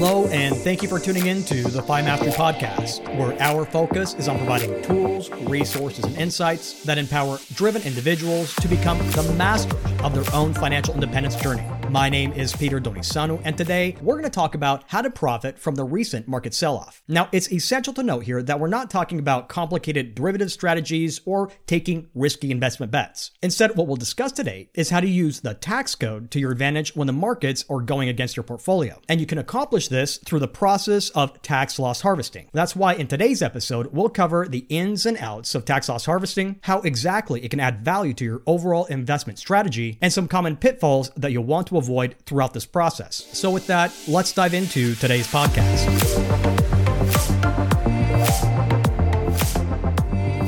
Hello, and thank you for tuning in to the Fi Mastery Podcast, where our focus is on providing tools, resources, and insights that empower driven individuals to become the masters of their own financial independence journey. My name is Peter Donisanu, and today we're going to talk about how to profit from the recent market sell off. Now, it's essential to note here that we're not talking about complicated derivative strategies or taking risky investment bets. Instead, what we'll discuss today is how to use the tax code to your advantage when the markets are going against your portfolio. And you can accomplish this through the process of tax loss harvesting. That's why in today's episode, we'll cover the ins and outs of tax loss harvesting, how exactly it can add value to your overall investment strategy, and some common pitfalls that you'll want to avoid throughout this process. So, with that, let's dive into today's podcast.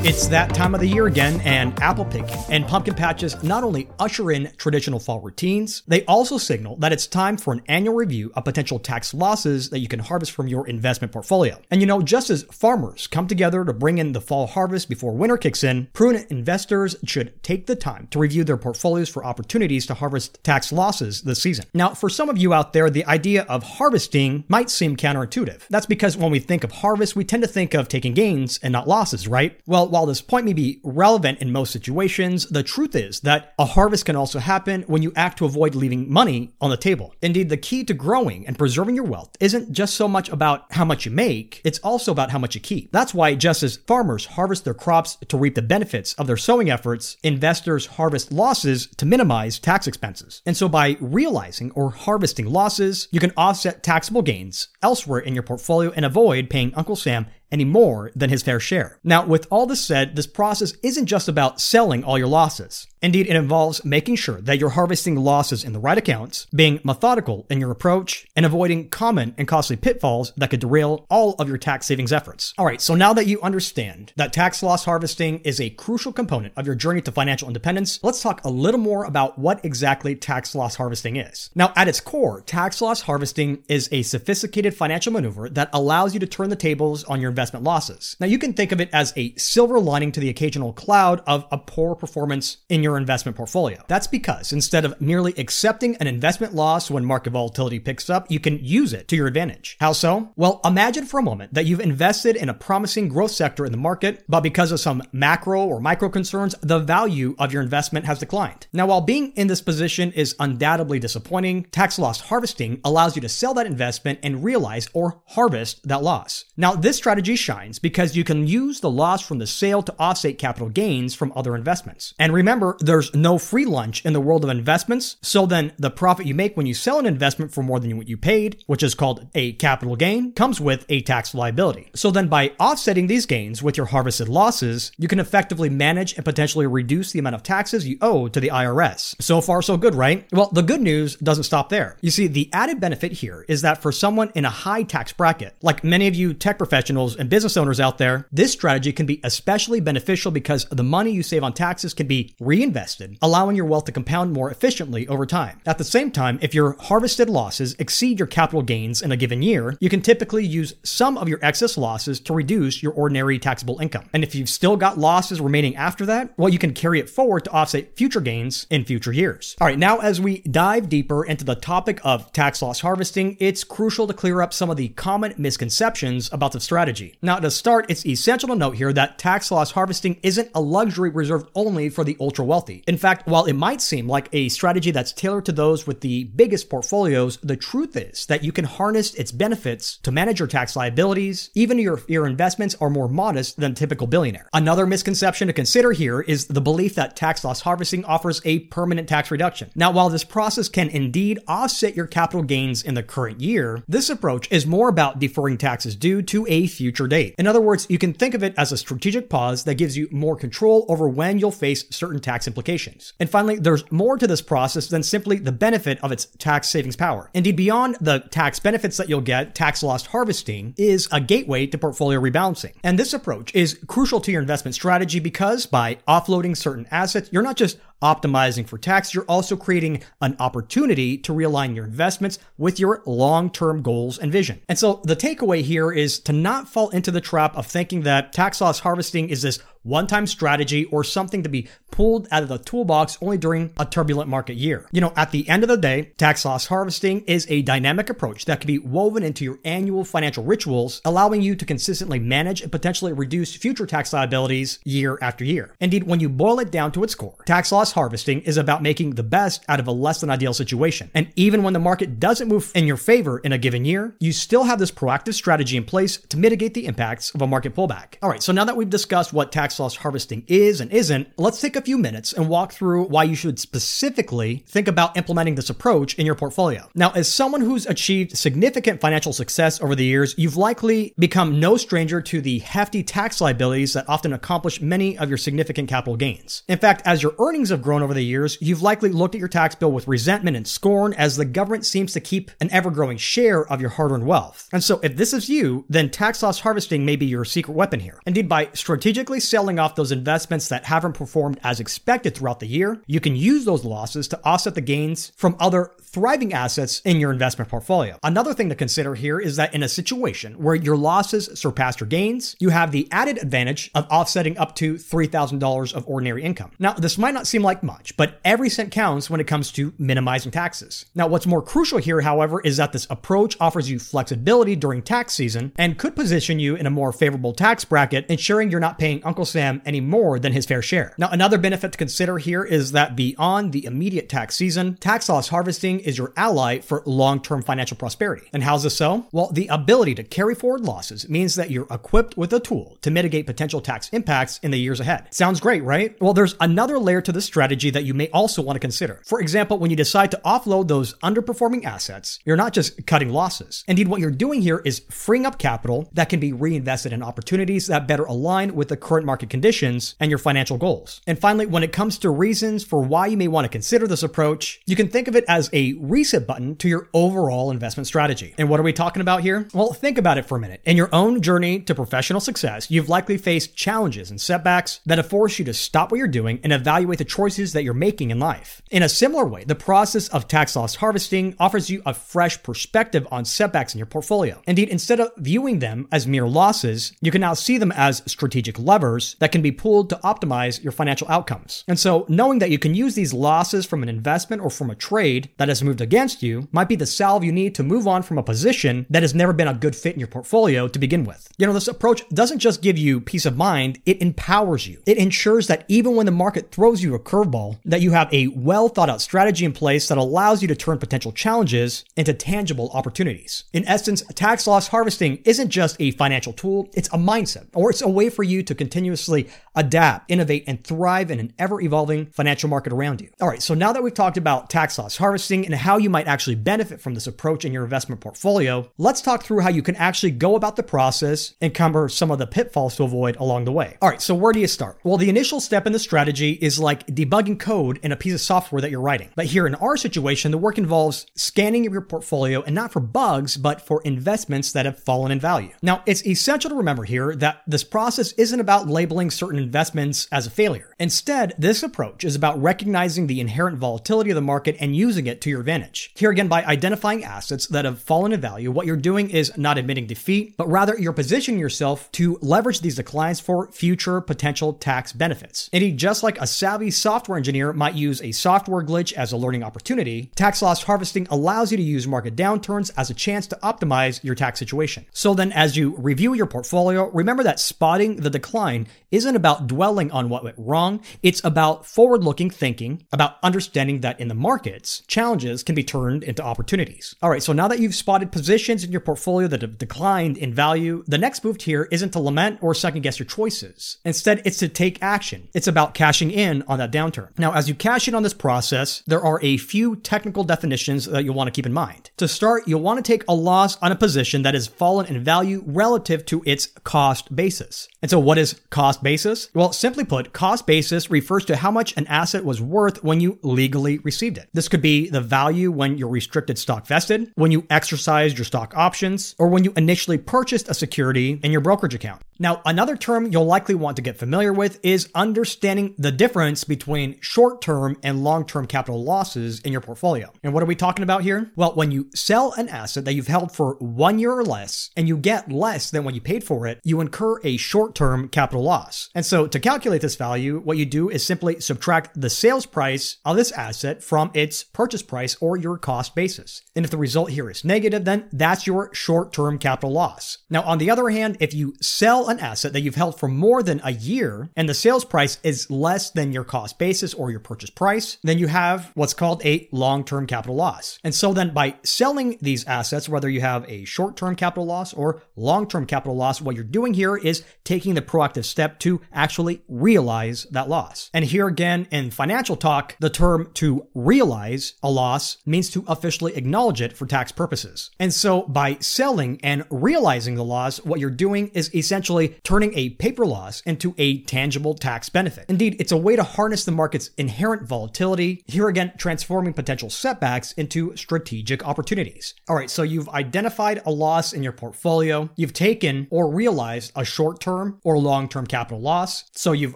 It's that time of the year again, and apple picking and pumpkin patches not only usher in traditional fall routines, they also signal that it's time for an annual review of potential tax losses that you can harvest from your investment portfolio. And you know, just as farmers come together to bring in the fall harvest before winter kicks in, prudent investors should take the time to review their portfolios for opportunities to harvest tax losses this season. Now, for some of you out there, the idea of harvesting might seem counterintuitive. That's because when we think of harvest, we tend to think of taking gains and not losses, right? Well, while this point may be relevant in most situations, the truth is that a harvest can also happen when you act to avoid leaving money on the table. Indeed, the key to growing and preserving your wealth isn't just so much about how much you make, it's also about how much you keep. That's why, just as farmers harvest their crops to reap the benefits of their sowing efforts, investors harvest losses to minimize tax expenses. And so, by realizing or harvesting losses, you can offset taxable gains elsewhere in your portfolio and avoid paying Uncle Sam any more than his fair share. Now, with all this said, this process isn't just about selling all your losses. Indeed, it involves making sure that you're harvesting losses in the right accounts, being methodical in your approach, and avoiding common and costly pitfalls that could derail all of your tax savings efforts. All right, so now that you understand that tax loss harvesting is a crucial component of your journey to financial independence, let's talk a little more about what exactly tax loss harvesting is. Now, at its core, tax loss harvesting is a sophisticated financial maneuver that allows you to turn the tables on your investment losses. Now, you can think of it as a silver lining to the occasional cloud of a poor performance in your investment portfolio. That's because instead of merely accepting an investment loss when market volatility picks up, you can use it to your advantage. How so? Well, imagine for a moment that you've invested in a promising growth sector in the market, but because of some macro or micro concerns, the value of your investment has declined. Now, while being in this position is undoubtedly disappointing, tax loss harvesting allows you to sell that investment and realize or harvest that loss. Now, this strategy shines because you can use the loss from the sale to offset capital gains from other investments. And remember, there's no free lunch in the world of investments. So then the profit you make when you sell an investment for more than what you paid, which is called a capital gain, comes with a tax liability. So then by offsetting these gains with your harvested losses, you can effectively manage and potentially reduce the amount of taxes you owe to the IRS. So far, so good, right? Well, the good news doesn't stop there. You see, the added benefit here is that for someone in a high tax bracket, like many of you tech professionals and business owners out there, this strategy can be especially beneficial because the money you save on taxes can be reinvested, allowing your wealth to compound more efficiently over time. At the same time, if your harvested losses exceed your capital gains in a given year, you can typically use some of your excess losses to reduce your ordinary taxable income. And if you've still got losses remaining after that, well, you can carry it forward to offset future gains in future years. All right, now as we dive deeper into the topic of tax loss harvesting, it's crucial to clear up some of the common misconceptions about the strategy. Now, to start, it's essential to note here that tax loss harvesting isn't a luxury reserved only for the ultra wealthy. In fact, while it might seem like a strategy that's tailored to those with the biggest portfolios, the truth is that you can harness its benefits to manage your tax liabilities, even if your, your investments are more modest than typical billionaire. Another misconception to consider here is the belief that tax loss harvesting offers a permanent tax reduction. Now, while this process can indeed offset your capital gains in the current year, this approach is more about deferring taxes due to a future future date. In other words, you can think of it as a strategic pause that gives you more control over when you'll face certain tax implications. And finally, there's more to this process than simply the benefit of its tax savings power. Indeed, beyond the tax benefits that you'll get, tax loss harvesting is a gateway to portfolio rebalancing. And this approach is crucial to your investment strategy because by offloading certain assets, you're not just optimizing for tax, you're also creating an opportunity to realign your investments with your long term goals and vision. And so the takeaway here is to not fall into the trap of thinking that tax loss harvesting is this one time strategy or something to be pulled out of the toolbox only during a turbulent market year. You know, at the end of the day, tax loss harvesting is a dynamic approach that can be woven into your annual financial rituals, allowing you to consistently manage and potentially reduce future tax liabilities year after year. Indeed, when you boil it down to its core, tax loss harvesting is about making the best out of a less than ideal situation. And even when the market doesn't move in your favor in a given year, you still have this proactive strategy in place to mitigate the impacts of a market pullback. All right, so now that we've discussed what tax loss harvesting is and isn't, let's take a few minutes and walk through why you should specifically think about implementing this approach in your portfolio. Now, as someone who's achieved significant financial success over the years, you've likely become no stranger to the hefty tax liabilities that often accomplish many of your significant capital gains. In fact, as your earnings have grown over the years, you've likely looked at your tax bill with resentment and scorn as the government seems to keep an ever growing share of your hard earned wealth. And so, if this is you, then tax loss harvesting may be your secret weapon here. Indeed, by strategically selling off those investments that haven't performed as expected throughout the year, you can use those losses to offset the gains from other thriving assets in your investment portfolio. Another thing to consider here is that in a situation where your losses surpass your gains, you have the added advantage of offsetting up to $3,000 of ordinary income. Now, this might not seem like much, but every cent counts when it comes to minimizing taxes. Now, what's more crucial here, however, is that this approach offers you flexibility during tax season and could position you in a more favorable tax bracket, ensuring you're not paying Uncle Sam any more than his fair share. Now, another benefit to consider here is that beyond the immediate tax season, tax loss harvesting is your ally for long term financial prosperity. And how's this so? Well, the ability to carry forward losses means that you're equipped with a tool to mitigate potential tax impacts in the years ahead. Sounds great, right? Well, there's another layer to this strategy that you may also want to consider. For example, when you decide to offload those underperforming assets, you're not just cutting losses. Indeed, what you're doing here is freeing up capital that can be reinvested in opportunities that better align with the current market conditions and your financial goals. And finally, when it comes to reasons for why you may want to consider this approach, you can think of it as a reset button to your overall investment strategy. And what are we talking about here? Well, think about it for a minute. In your own journey to professional success, you've likely faced challenges and setbacks that have forced you to stop what you're doing and evaluate the choices that you're making in life. In a similar way, the process of tax loss harvesting offers you a fresh perspective on setbacks in your portfolio. Indeed, instead of viewing them as mere losses, you can now see them as strategic levers that can be pulled to optimize your financial outcomes. And so, knowing that you can use these losses from an investment or from a trade that has moved against you might be the salve you need to move on from a position that has never been a good fit in your portfolio to begin with. You know, this approach doesn't just give you peace of mind, it empowers you. It ensures that even when the market throws you a curveball, that you have a well thought out strategy in place that allows you to turn potential challenges into tangible opportunities. In essence, tax loss harvesting isn't just a financial tool, it's a mindset, or it's a way for you to continuously adapt, innovate, and thrive in an ever evolving financial market around you. All right, so now that we've talked about tax loss harvesting and how you might actually benefit from this approach in your investment portfolio, let's talk through how you can actually go about the process and cover some of the pitfalls to avoid along the way. All right, so where do you start? Well, the initial step in the strategy is like debugging code in a piece of software that you're writing. But here in our situation, the work involves scanning your portfolio and not for bugs, but for investments that have fallen in value. Now, it's essential to remember here that this process isn't about labeling certain investments as a failure. Instead, this approach is about recognizing the inherent volatility of the market and using it to your advantage. Here again, by identifying assets that have fallen in value, what you're doing is not admitting defeat, but rather you're positioning yourself to leverage these declines for future potential tax benefits. Indeed, just like a savvy software engineer might use a software glitch as a learning opportunity, tax loss harvesting allows you to use market downturns as a chance to optimize your tax situation. So then, as you review your portfolio, remember that spotting the decline isn't about dwelling on what went wrong. It's about forward looking thinking, about understanding that in the markets, challenges can be turned into opportunities. All right, so now that you've spotted positions in your portfolio that have declined in value, the next move here isn't to lament or second guess your choices. Instead, it's to take action. It's about cashing in on that downturn. Now, as you cash in on this process, there are a few technical definitions that you'll want to keep in mind. To start, you'll want to take a loss on a position that has fallen in value relative to its cost basis. And so, what is cost basis? Well, simply put, cost basis refers to how much an asset was worth when you legally received it. This could be the value when your restricted stock vested, when you exercised your stock options, or when you initially purchased a security in your brokerage account. Now, another term you'll likely want to get familiar with is understanding the difference between short term and long term capital losses in your portfolio. And what are we talking about here? Well, when you sell an asset that you've held for one year or less and you get less than what you paid for it, you incur a short term capital loss. And so to calculate this value, what you do is simply subtract the sales price of this asset from its purchase price or your cost basis. And if the result here is negative, then that's your short term capital loss. Now, on the other hand, if you sell an asset that you've held for more than a year and the sales price is less than your cost basis or your purchase price, then you have what's called a long term capital loss. And so then by selling these assets, whether you have a short term capital loss or long term capital loss, what you're doing here is taking the proactive step to actually realize that loss. And here again, in financial talk, the term to realize a loss means to officially acknowledge it for tax purposes. And so by selling and realizing the loss, what you're doing is essentially turning a paper loss into a tangible tax benefit. Indeed, it's a way to harness the market's inherent volatility, here again, transforming potential setbacks into strategic opportunities. All right, so you've identified a loss in your portfolio, you've taken or realized a short term or long term capital loss, so you've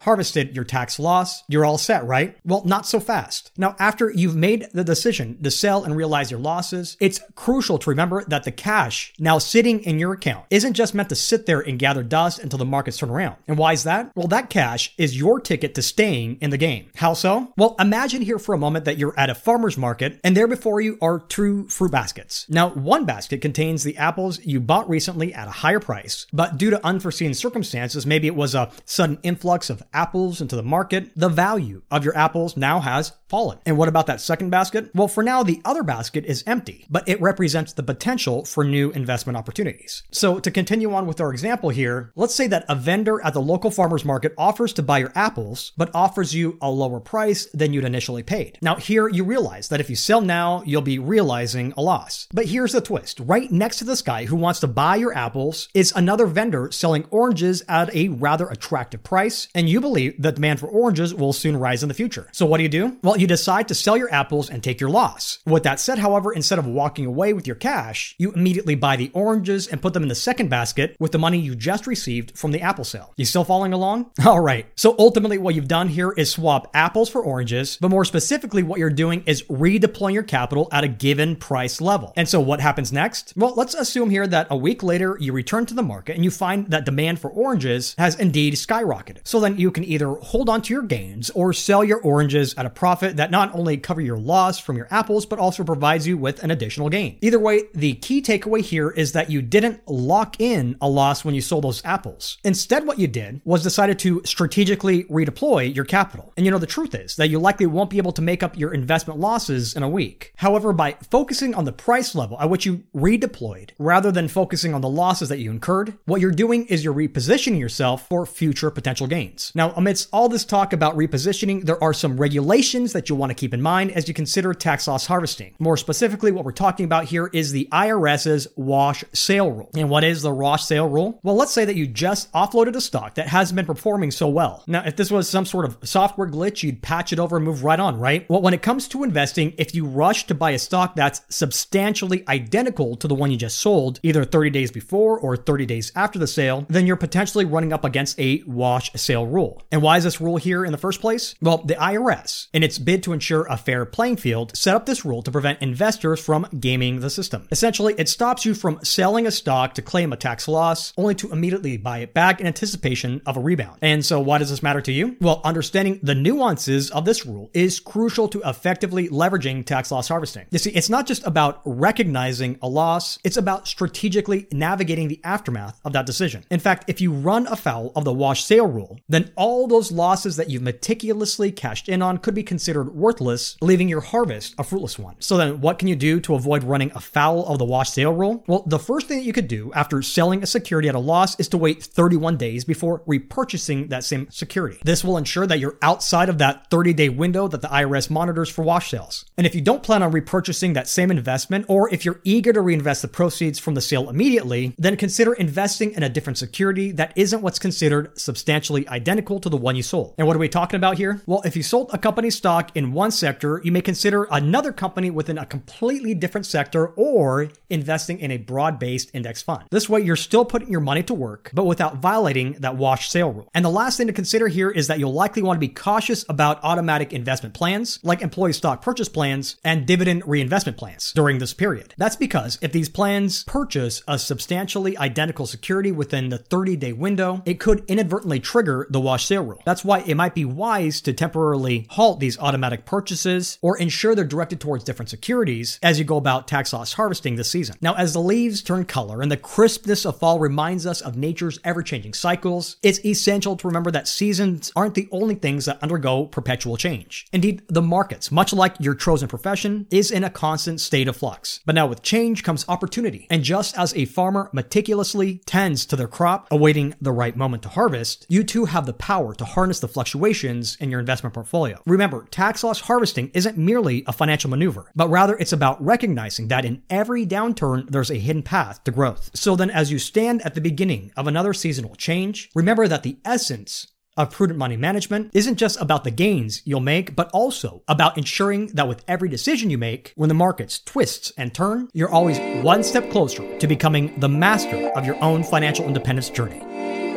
harvested your tax loss, you're all set, right? Well, not so fast. Now, after you've made the decision to sell and realize your losses, it's crucial to remember that the cash now sitting in your account isn't just meant to sit there and gather dust until the markets turn around. And why is that? Well, that cash is your ticket to staying in the game. How so? Well, imagine here for a moment that you're at a farmer's market and there before you are two fruit baskets. Now, one basket contains the apples you bought recently at a higher price, but due to unforeseen circumstances, maybe it was a sudden influx of apples into the market, the value of your apples now has fallen. And what about that second basket? Well, for now, the other basket is empty, but it represents the potential for new investment opportunities. So to continue on with our example here, let's say that a vendor at the local farmer's market offers to buy your apples, but offers you a lower price than you'd initially paid. Now, here you realize that if you sell now, you'll be realizing a loss. But here's the twist. Right next to this guy who wants to buy your apples is another vendor selling oranges at a rather attractive price, and you believe that demand for oranges will soon rise in the future. So what do you do? Well, you decide to sell your apples and take your loss. With that said, however, instead of walking away with your cash, you immediately buy the oranges and put them in the second basket with the money you just received from the apple sale. You still following along? All right. So ultimately, what you've done here is swap apples for oranges, but more specifically, what you're doing is redeploying your capital at a given price level. And so what happens next? Well, let's assume here that a week later, you return to the market and you find that demand for oranges has indeed skyrocketed. So then you can either hold on to your gains or sell your oranges at a profit that not only cover your loss from your apples, but also provides you with an additional gain. Either way, the key takeaway here is that you didn't lock in a loss when you sold those apples. Instead, what you did was decided to strategically redeploy your capital. And you know, the truth is that you likely won't be able to make up your investment losses in a week. However, by focusing on the price level at which you redeployed rather than focusing on the losses that you incurred, what you're doing is you're repositioning yourself for future potential gains. Now, amidst all this talk about repositioning, there are some regulations that you'll want to keep in mind as you consider tax loss harvesting. More specifically, what we're talking about here is the IRS's wash sale rule. And what is the wash sale rule? Well, let's say that you just offloaded a stock that hasn't been performing so well. Now, if this was some sort of software glitch, you'd patch it over and move right on, right? Well, when it comes to investing, if you rush to buy a stock that's substantially identical to the one you just sold, either 30 days before or 30 days after the sale, then you're potentially running up against a wash sale rule. And why is this rule here in the first place? Well, the IRS, in its bid to ensure a fair playing field, set up this rule to prevent investors from gaming the system. Essentially, it stops you from selling a stock to claim a tax loss, only to immediately buy it back in anticipation of a rebound. And so, why does this matter to you? Well, understanding the nuances of this rule is crucial to effectively leveraging tax loss harvesting. You see, it's not just about recognizing a loss, it's about strategically navigating the aftermath of that decision. In fact, if you run afoul of the wash sale rule, then all those losses that you've meticulously cashed in on could be considered worthless, leaving your harvest a fruitless one. So then, what can you do to avoid running afoul of the wash sale rule? Well, the first thing that you could do after selling a security at a loss is to wait 31 days before repurchasing that same security. This will ensure that you're outside of that 30 day window that the IRS monitors for wash sales. And if you don't plan on repurchasing that same investment, or if you're eager to reinvest the proceeds from the sale immediately, then consider investing in a different security that isn't what's considered substantially identical to the one you sold. And what are we talking about here? Well, if you sold a company stock stock in one sector, you may consider another company within a completely different sector or investing in a broad based index fund. This way, you're still putting your money to work, but without violating that wash sale rule. And the last thing to consider here is that you'll likely want to be cautious about automatic investment plans, like employee stock purchase plans and dividend reinvestment plans during this period. That's because if these plans purchase a substantially identical security within the 30 day window, it could inadvertently trigger the wash sale rule. That's why it might be wise to temporarily halt these automatic purchases or ensure they're directed towards different securities as you go about tax loss harvesting this season. Now, as the leaves turn color and the crispness of fall reminds us of nature's ever changing cycles, it's essential to remember that seasons aren't the only things that undergo perpetual change. Indeed, the markets, much like your chosen profession, is in a constant state of flux. But now with change comes opportunity. And just as a farmer meticulously tends to their crop, awaiting the right moment to harvest, you too have the power to harness the fluctuations in your investment portfolio. Remember, tax loss harvesting isn't merely a financial maneuver, but rather it's about recognizing that in every downturn, there's a hidden path to growth. So then, as you stand at the beginning of another seasonal change, remember that the essence of prudent money management isn't just about the gains you'll make, but also about ensuring that with every decision you make, when the markets twists and turn, you're always one step closer to becoming the master of your own financial independence journey.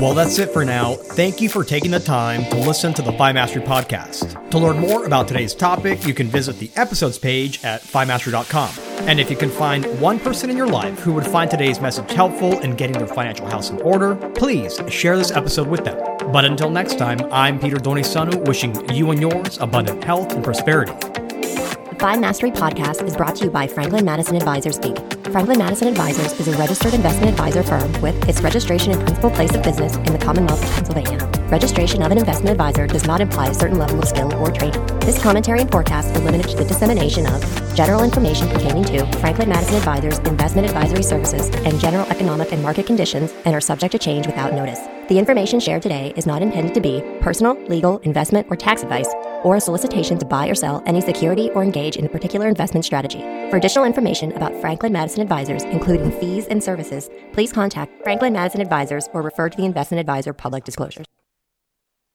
Well, that's it for now. Thank you for taking the time to listen to the Fi Mastery podcast. To learn more about today's topic, you can visit the episodes page at FiMastery.com. And if you can find one person in your life who would find today's message helpful in getting their financial house in order, please share this episode with them. But until next time, I'm Peter Donisanu, wishing you and yours abundant health and prosperity. Fi Mastery podcast is brought to you by Franklin Madison Advisors Inc. Franklin Madison Advisors is a registered investment advisor firm with its registration and principal place of business in the Commonwealth of Pennsylvania. Registration of an investment advisor does not imply a certain level of skill or training. This commentary and forecast are limited to the dissemination of general information pertaining to Franklin Madison Advisors investment advisory services and general economic and market conditions and are subject to change without notice. The information shared today is not intended to be personal, legal, investment, or tax advice or a solicitation to buy or sell any security or engage in a particular investment strategy. For additional information about Franklin Madison Advisors, including fees and services, please contact Franklin Madison Advisors or refer to the investment advisor public disclosures.